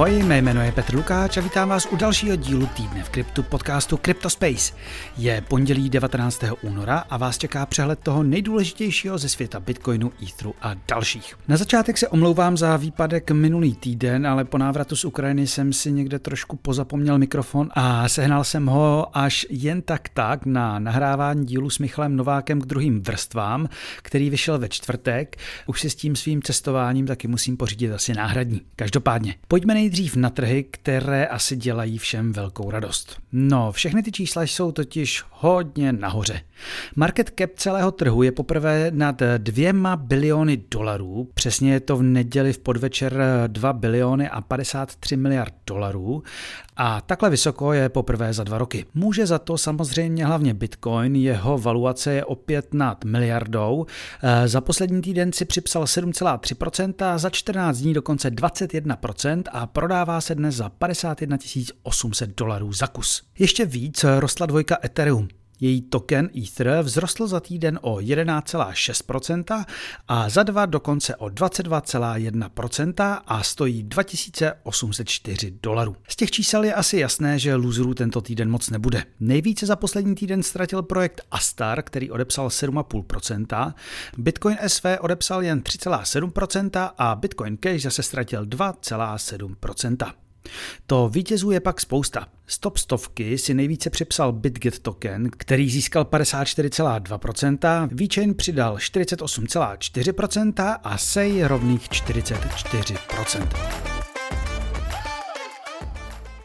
Ahoj, mé jméno je Petr Lukáč a vítám vás u dalšího dílu týdne v kryptu podcastu CryptoSpace. Je pondělí 19. února a vás čeká přehled toho nejdůležitějšího ze světa Bitcoinu, Etheru a dalších. Na začátek se omlouvám za výpadek minulý týden, ale po návratu z Ukrajiny jsem si někde trošku pozapomněl mikrofon a sehnal jsem ho až jen tak tak na nahrávání dílu s Michalem Novákem k druhým vrstvám, který vyšel ve čtvrtek. Už si s tím svým cestováním taky musím pořídit asi náhradní. Každopádně, pojďme nejdřív na trhy, které asi dělají všem velkou radost. No, všechny ty čísla jsou totiž hodně nahoře. Market cap celého trhu je poprvé nad dvěma biliony dolarů, přesně je to v neděli v podvečer 2 biliony a 53 miliard dolarů a takhle vysoko je poprvé za dva roky. Může za to samozřejmě hlavně Bitcoin, jeho valuace je opět nad miliardou. E, za poslední týden si připsal 7,3%, za 14 dní dokonce 21% a prodává se dnes za 51 800 dolarů za kus. Ještě víc rostla dvojka Ethereum. Její token Ether vzrostl za týden o 11,6% a za dva dokonce o 22,1% a stojí 2804 dolarů. Z těch čísel je asi jasné, že loserů tento týden moc nebude. Nejvíce za poslední týden ztratil projekt Astar, který odepsal 7,5%, Bitcoin SV odepsal jen 3,7% a Bitcoin Cash zase ztratil 2,7%. To vítězů pak spousta. Stop stovky si nejvíce připsal BitGet token, který získal 54,2%, VeChain přidal 48,4% a SEI rovných 44%.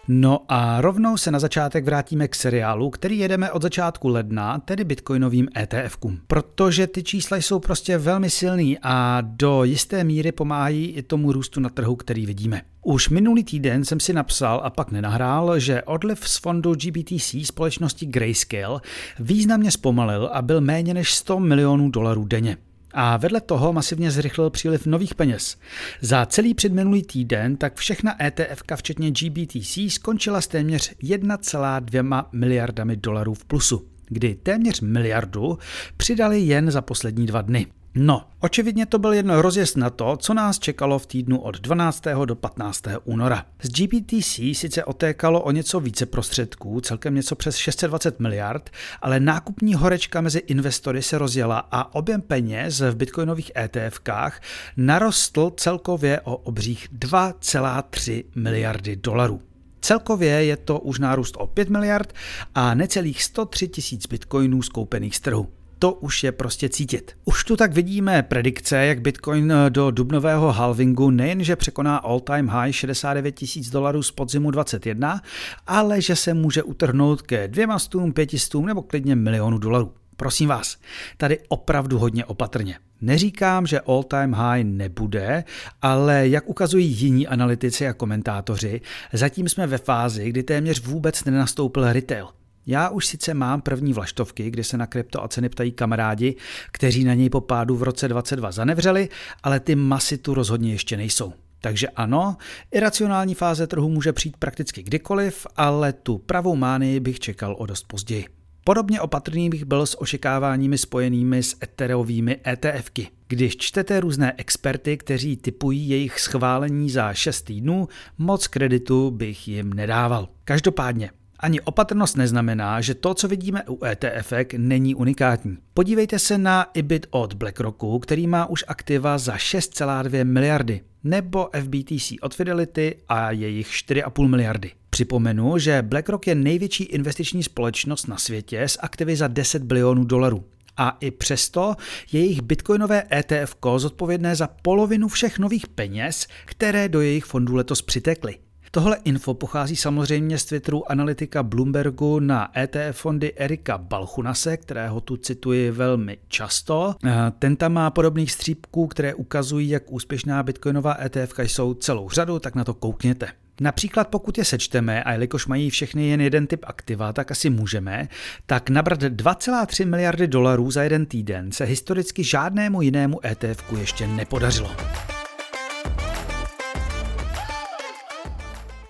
No a rovnou se na začátek vrátíme k seriálu, který jedeme od začátku ledna, tedy bitcoinovým ETFkům. Protože ty čísla jsou prostě velmi silný a do jisté míry pomáhají i tomu růstu na trhu, který vidíme. Už minulý týden jsem si napsal a pak nenahrál, že odliv z fondu GBTC společnosti Grayscale významně zpomalil a byl méně než 100 milionů dolarů denně. A vedle toho masivně zrychlil příliv nových peněz. Za celý předminulý týden tak všechna ETF, včetně GBTC, skončila s téměř 1,2 miliardami dolarů v plusu kdy téměř miliardu přidali jen za poslední dva dny. No, očividně to byl jen rozjezd na to, co nás čekalo v týdnu od 12. do 15. února. Z GPTC sice otékalo o něco více prostředků, celkem něco přes 620 miliard, ale nákupní horečka mezi investory se rozjela a objem peněz v bitcoinových ETFkách narostl celkově o obřích 2,3 miliardy dolarů. Celkově je to už nárůst o 5 miliard a necelých 103 tisíc bitcoinů skoupených z trhu to už je prostě cítit. Už tu tak vidíme predikce, jak Bitcoin do dubnového halvingu nejenže překoná all-time high 69 tisíc dolarů z podzimu 21, ale že se může utrhnout ke dvěma stům, pětistům nebo klidně milionu dolarů. Prosím vás, tady opravdu hodně opatrně. Neříkám, že all-time high nebude, ale jak ukazují jiní analytici a komentátoři, zatím jsme ve fázi, kdy téměř vůbec nenastoupil retail. Já už sice mám první vlaštovky, kdy se na krypto a ceny ptají kamarádi, kteří na něj po pádu v roce 22 zanevřeli, ale ty masy tu rozhodně ještě nejsou. Takže ano, iracionální fáze trhu může přijít prakticky kdykoliv, ale tu pravou mánii bych čekal o dost později. Podobně opatrný bych byl s očekáváními spojenými s eterovými ETFky. Když čtete různé experty, kteří typují jejich schválení za 6 týdnů, moc kreditu bych jim nedával. Každopádně, ani opatrnost neznamená, že to, co vidíme u ETF, není unikátní. Podívejte se na IBIT od BlackRocku, který má už aktiva za 6,2 miliardy, nebo FBTC od Fidelity a jejich 4,5 miliardy. Připomenu, že BlackRock je největší investiční společnost na světě s aktivy za 10 bilionů dolarů. A i přesto je jejich bitcoinové ETF zodpovědné za polovinu všech nových peněz, které do jejich fondů letos přitekly. Tohle info pochází samozřejmě z Twitteru analytika Bloombergu na ETF fondy Erika Balchunase, kterého tu cituji velmi často. Eh, ten tam má podobných střípků, které ukazují, jak úspěšná bitcoinová ETF jsou celou řadu, tak na to koukněte. Například pokud je sečteme, a jelikož mají všechny jen jeden typ aktiva, tak asi můžeme, tak nabrat 2,3 miliardy dolarů za jeden týden se historicky žádnému jinému ETF ještě nepodařilo.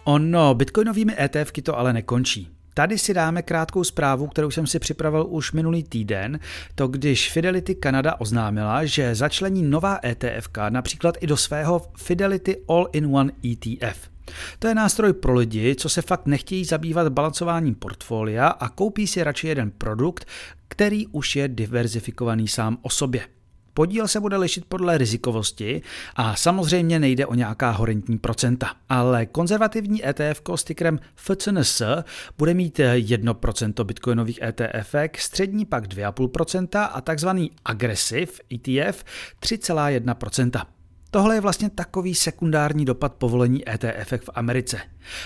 Ono, bitcoinovými ETFky to ale nekončí. Tady si dáme krátkou zprávu, kterou jsem si připravil už minulý týden, to když Fidelity Canada oznámila, že začlení nová ETF například i do svého Fidelity All-in-One ETF. To je nástroj pro lidi, co se fakt nechtějí zabývat balancováním portfolia a koupí si radši jeden produkt, který už je diverzifikovaný sám o sobě. Podíl se bude lišit podle rizikovosti a samozřejmě nejde o nějaká horentní procenta. Ale konzervativní ETF s tikrem FCNS bude mít 1% bitcoinových ETF, střední pak 2,5% a takzvaný aggressive ETF 3,1%. Tohle je vlastně takový sekundární dopad povolení ETF v Americe.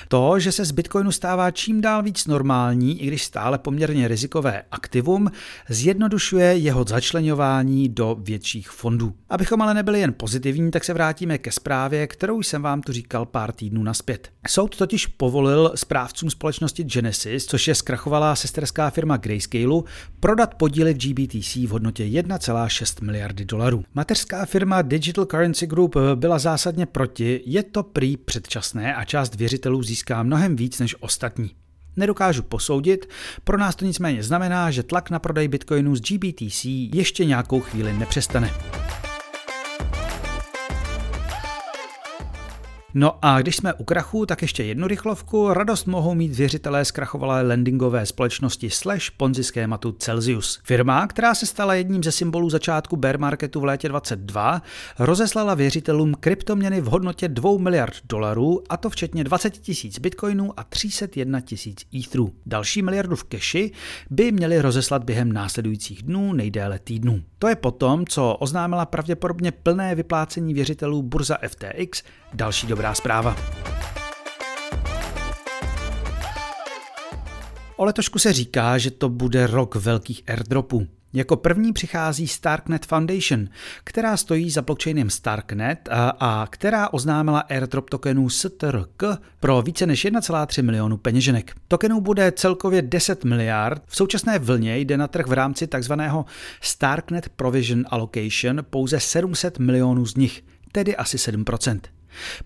To, že se z Bitcoinu stává čím dál víc normální, i když stále poměrně rizikové aktivum, zjednodušuje jeho začlenování do větších fondů. Abychom ale nebyli jen pozitivní, tak se vrátíme ke zprávě, kterou jsem vám tu říkal pár týdnů naspět. Soud totiž povolil správcům společnosti Genesis, což je zkrachovalá sesterská firma Grayscale, prodat podíly v GBTC v hodnotě 1,6 miliardy dolarů. Mateřská firma Digital Currency Group byla zásadně proti, je to prý předčasné a část věřitelů získá mnohem víc než ostatní. Nedokážu posoudit, pro nás to nicméně znamená, že tlak na prodej bitcoinů z GBTC ještě nějakou chvíli nepřestane. No a když jsme u krachu, tak ještě jednu rychlovku. Radost mohou mít věřitelé zkrachovalé lendingové společnosti Slash Ponzi schématu Celsius. Firma, která se stala jedním ze symbolů začátku bear marketu v létě 22, rozeslala věřitelům kryptoměny v hodnotě 2 miliard dolarů, a to včetně 20 tisíc bitcoinů a 301 tisíc etherů. Další miliardu v keši by měli rozeslat během následujících dnů, nejdéle týdnů. To je potom, co oznámila pravděpodobně plné vyplácení věřitelů burza FTX, další dobrá zpráva. O letošku se říká, že to bude rok velkých airdropů. Jako první přichází Starknet Foundation, která stojí za blockchainem Starknet a, a která oznámila airdrop tokenů STRK pro více než 1,3 milionu peněženek. Tokenů bude celkově 10 miliard. V současné vlně jde na trh v rámci tzv. Starknet Provision Allocation pouze 700 milionů z nich, tedy asi 7%.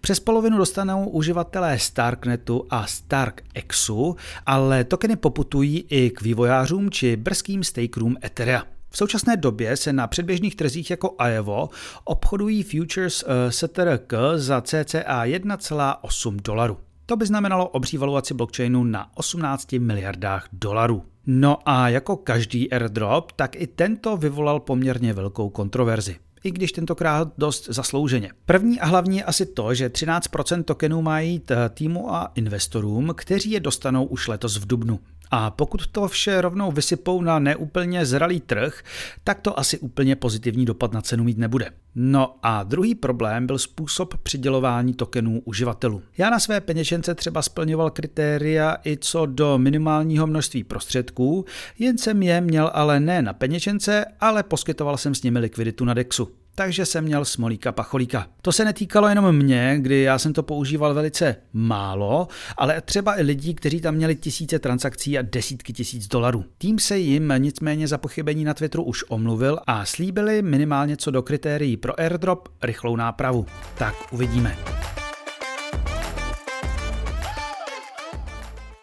Přes polovinu dostanou uživatelé Starknetu a StarkXu, ale tokeny poputují i k vývojářům či brzkým stakerům Etherea. V současné době se na předběžných trzích jako Aevo obchodují futures eh, STRK za cca 1,8 dolarů. To by znamenalo obří valuaci blockchainu na 18 miliardách dolarů. No a jako každý airdrop, tak i tento vyvolal poměrně velkou kontroverzi i když tentokrát dost zaslouženě. První a hlavní je asi to, že 13% tokenů má jít eh, týmu a investorům, kteří je dostanou už letos v Dubnu. A pokud to vše rovnou vysypou na neúplně zralý trh, tak to asi úplně pozitivní dopad na cenu mít nebude. No a druhý problém byl způsob přidělování tokenů uživatelů. Já na své peněžence třeba splňoval kritéria i co do minimálního množství prostředků, jen jsem je měl ale ne na peněžence, ale poskytoval jsem s nimi likviditu na Dexu takže jsem měl smolíka pacholíka. To se netýkalo jenom mě, kdy já jsem to používal velice málo, ale třeba i lidí, kteří tam měli tisíce transakcí a desítky tisíc dolarů. Tým se jim nicméně za pochybení na Twitteru už omluvil a slíbili minimálně co do kritérií pro airdrop rychlou nápravu. Tak uvidíme.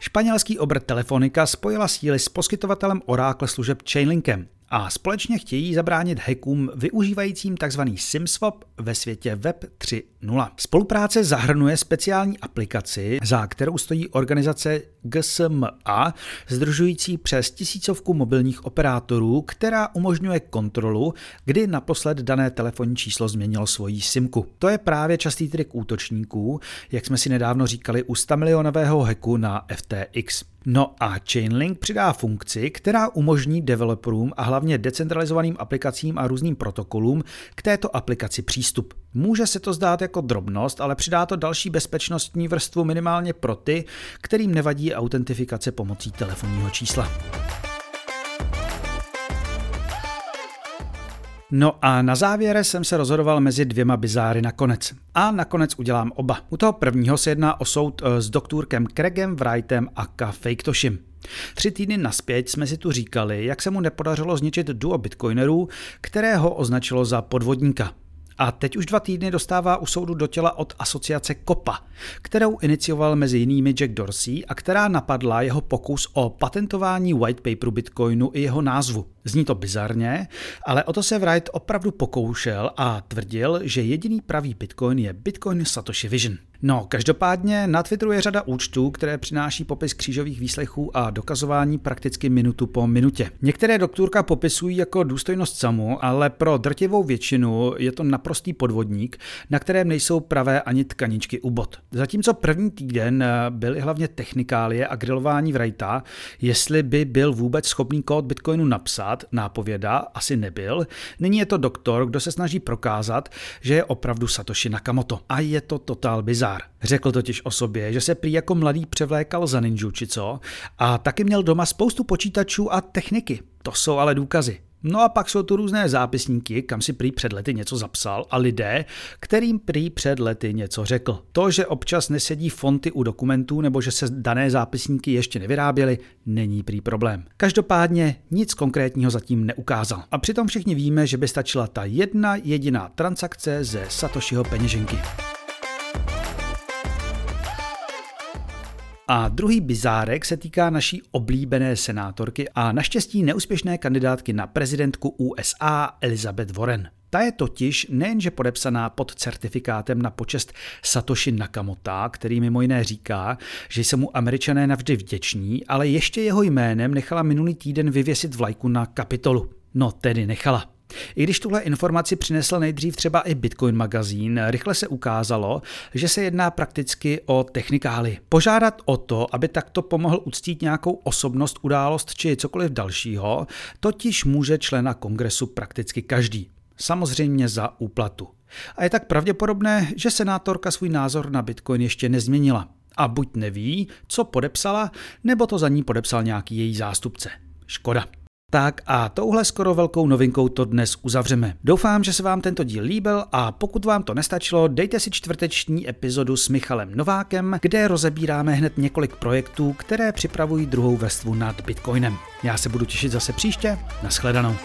Španělský obr Telefonika spojila síly s poskytovatelem Oracle služeb Chainlinkem a společně chtějí zabránit hackům využívajícím tzv. SIM-swap ve světě Web 3.0. Spolupráce zahrnuje speciální aplikaci, za kterou stojí organizace GSMA, združující přes tisícovku mobilních operátorů, která umožňuje kontrolu, kdy naposled dané telefonní číslo změnilo svoji SIMku. To je právě častý trik útočníků, jak jsme si nedávno říkali u 100 milionového hacku na FTX. No a Chainlink přidá funkci, která umožní developerům a hlavně decentralizovaným aplikacím a různým protokolům k této aplikaci přístup. Může se to zdát jako drobnost, ale přidá to další bezpečnostní vrstvu minimálně pro ty, kterým nevadí autentifikace pomocí telefonního čísla. No a na závěr jsem se rozhodoval mezi dvěma bizáry nakonec. A nakonec udělám oba. U toho prvního se jedná o soud eh, s doktorkem Craigem Wrightem a K. Faketoshim. Tři týdny naspět jsme si tu říkali, jak se mu nepodařilo zničit duo bitcoinerů, které ho označilo za podvodníka. A teď už dva týdny dostává u soudu do těla od asociace COPA, kterou inicioval mezi jinými Jack Dorsey a která napadla jeho pokus o patentování white paperu Bitcoinu i jeho názvu. Zní to bizarně, ale o to se Wright opravdu pokoušel a tvrdil, že jediný pravý Bitcoin je Bitcoin Satoshi Vision. No, každopádně na Twitteru je řada účtů, které přináší popis křížových výslechů a dokazování prakticky minutu po minutě. Některé doktorka popisují jako důstojnost samu, ale pro drtivou většinu je to naprostý podvodník, na kterém nejsou pravé ani tkaničky u bot. Zatímco první týden byly hlavně technikálie a grilování Wrighta, jestli by byl vůbec schopný kód Bitcoinu napsat, nápověda asi nebyl. Nyní je to doktor, kdo se snaží prokázat, že je opravdu Satoshi Nakamoto. A je to totál bizár. Řekl totiž o sobě, že se prý jako mladý převlékal za ninju či co a taky měl doma spoustu počítačů a techniky. To jsou ale důkazy. No a pak jsou tu různé zápisníky, kam si prý před lety něco zapsal a lidé, kterým prý před lety něco řekl. To, že občas nesedí fonty u dokumentů nebo že se dané zápisníky ještě nevyráběly, není prý problém. Každopádně nic konkrétního zatím neukázal. A přitom všichni víme, že by stačila ta jedna jediná transakce ze Satoshiho peněženky. A druhý bizárek se týká naší oblíbené senátorky a naštěstí neúspěšné kandidátky na prezidentku USA Elizabeth Warren. Ta je totiž nejenže podepsaná pod certifikátem na počest Satoshi Nakamota, který mimo jiné říká, že jsou mu američané navždy vděční, ale ještě jeho jménem nechala minulý týden vyvěsit vlajku na kapitolu. No tedy nechala. I když tuhle informaci přinesl nejdřív třeba i Bitcoin magazín, rychle se ukázalo, že se jedná prakticky o technikály. Požádat o to, aby takto pomohl uctít nějakou osobnost, událost či cokoliv dalšího, totiž může člena kongresu prakticky každý. Samozřejmě za úplatu. A je tak pravděpodobné, že senátorka svůj názor na Bitcoin ještě nezměnila. A buď neví, co podepsala, nebo to za ní podepsal nějaký její zástupce. Škoda. Tak a touhle skoro velkou novinkou to dnes uzavřeme. Doufám, že se vám tento díl líbil a pokud vám to nestačilo, dejte si čtvrteční epizodu s Michalem Novákem, kde rozebíráme hned několik projektů, které připravují druhou vrstvu nad Bitcoinem. Já se budu těšit zase příště. Naschledanou.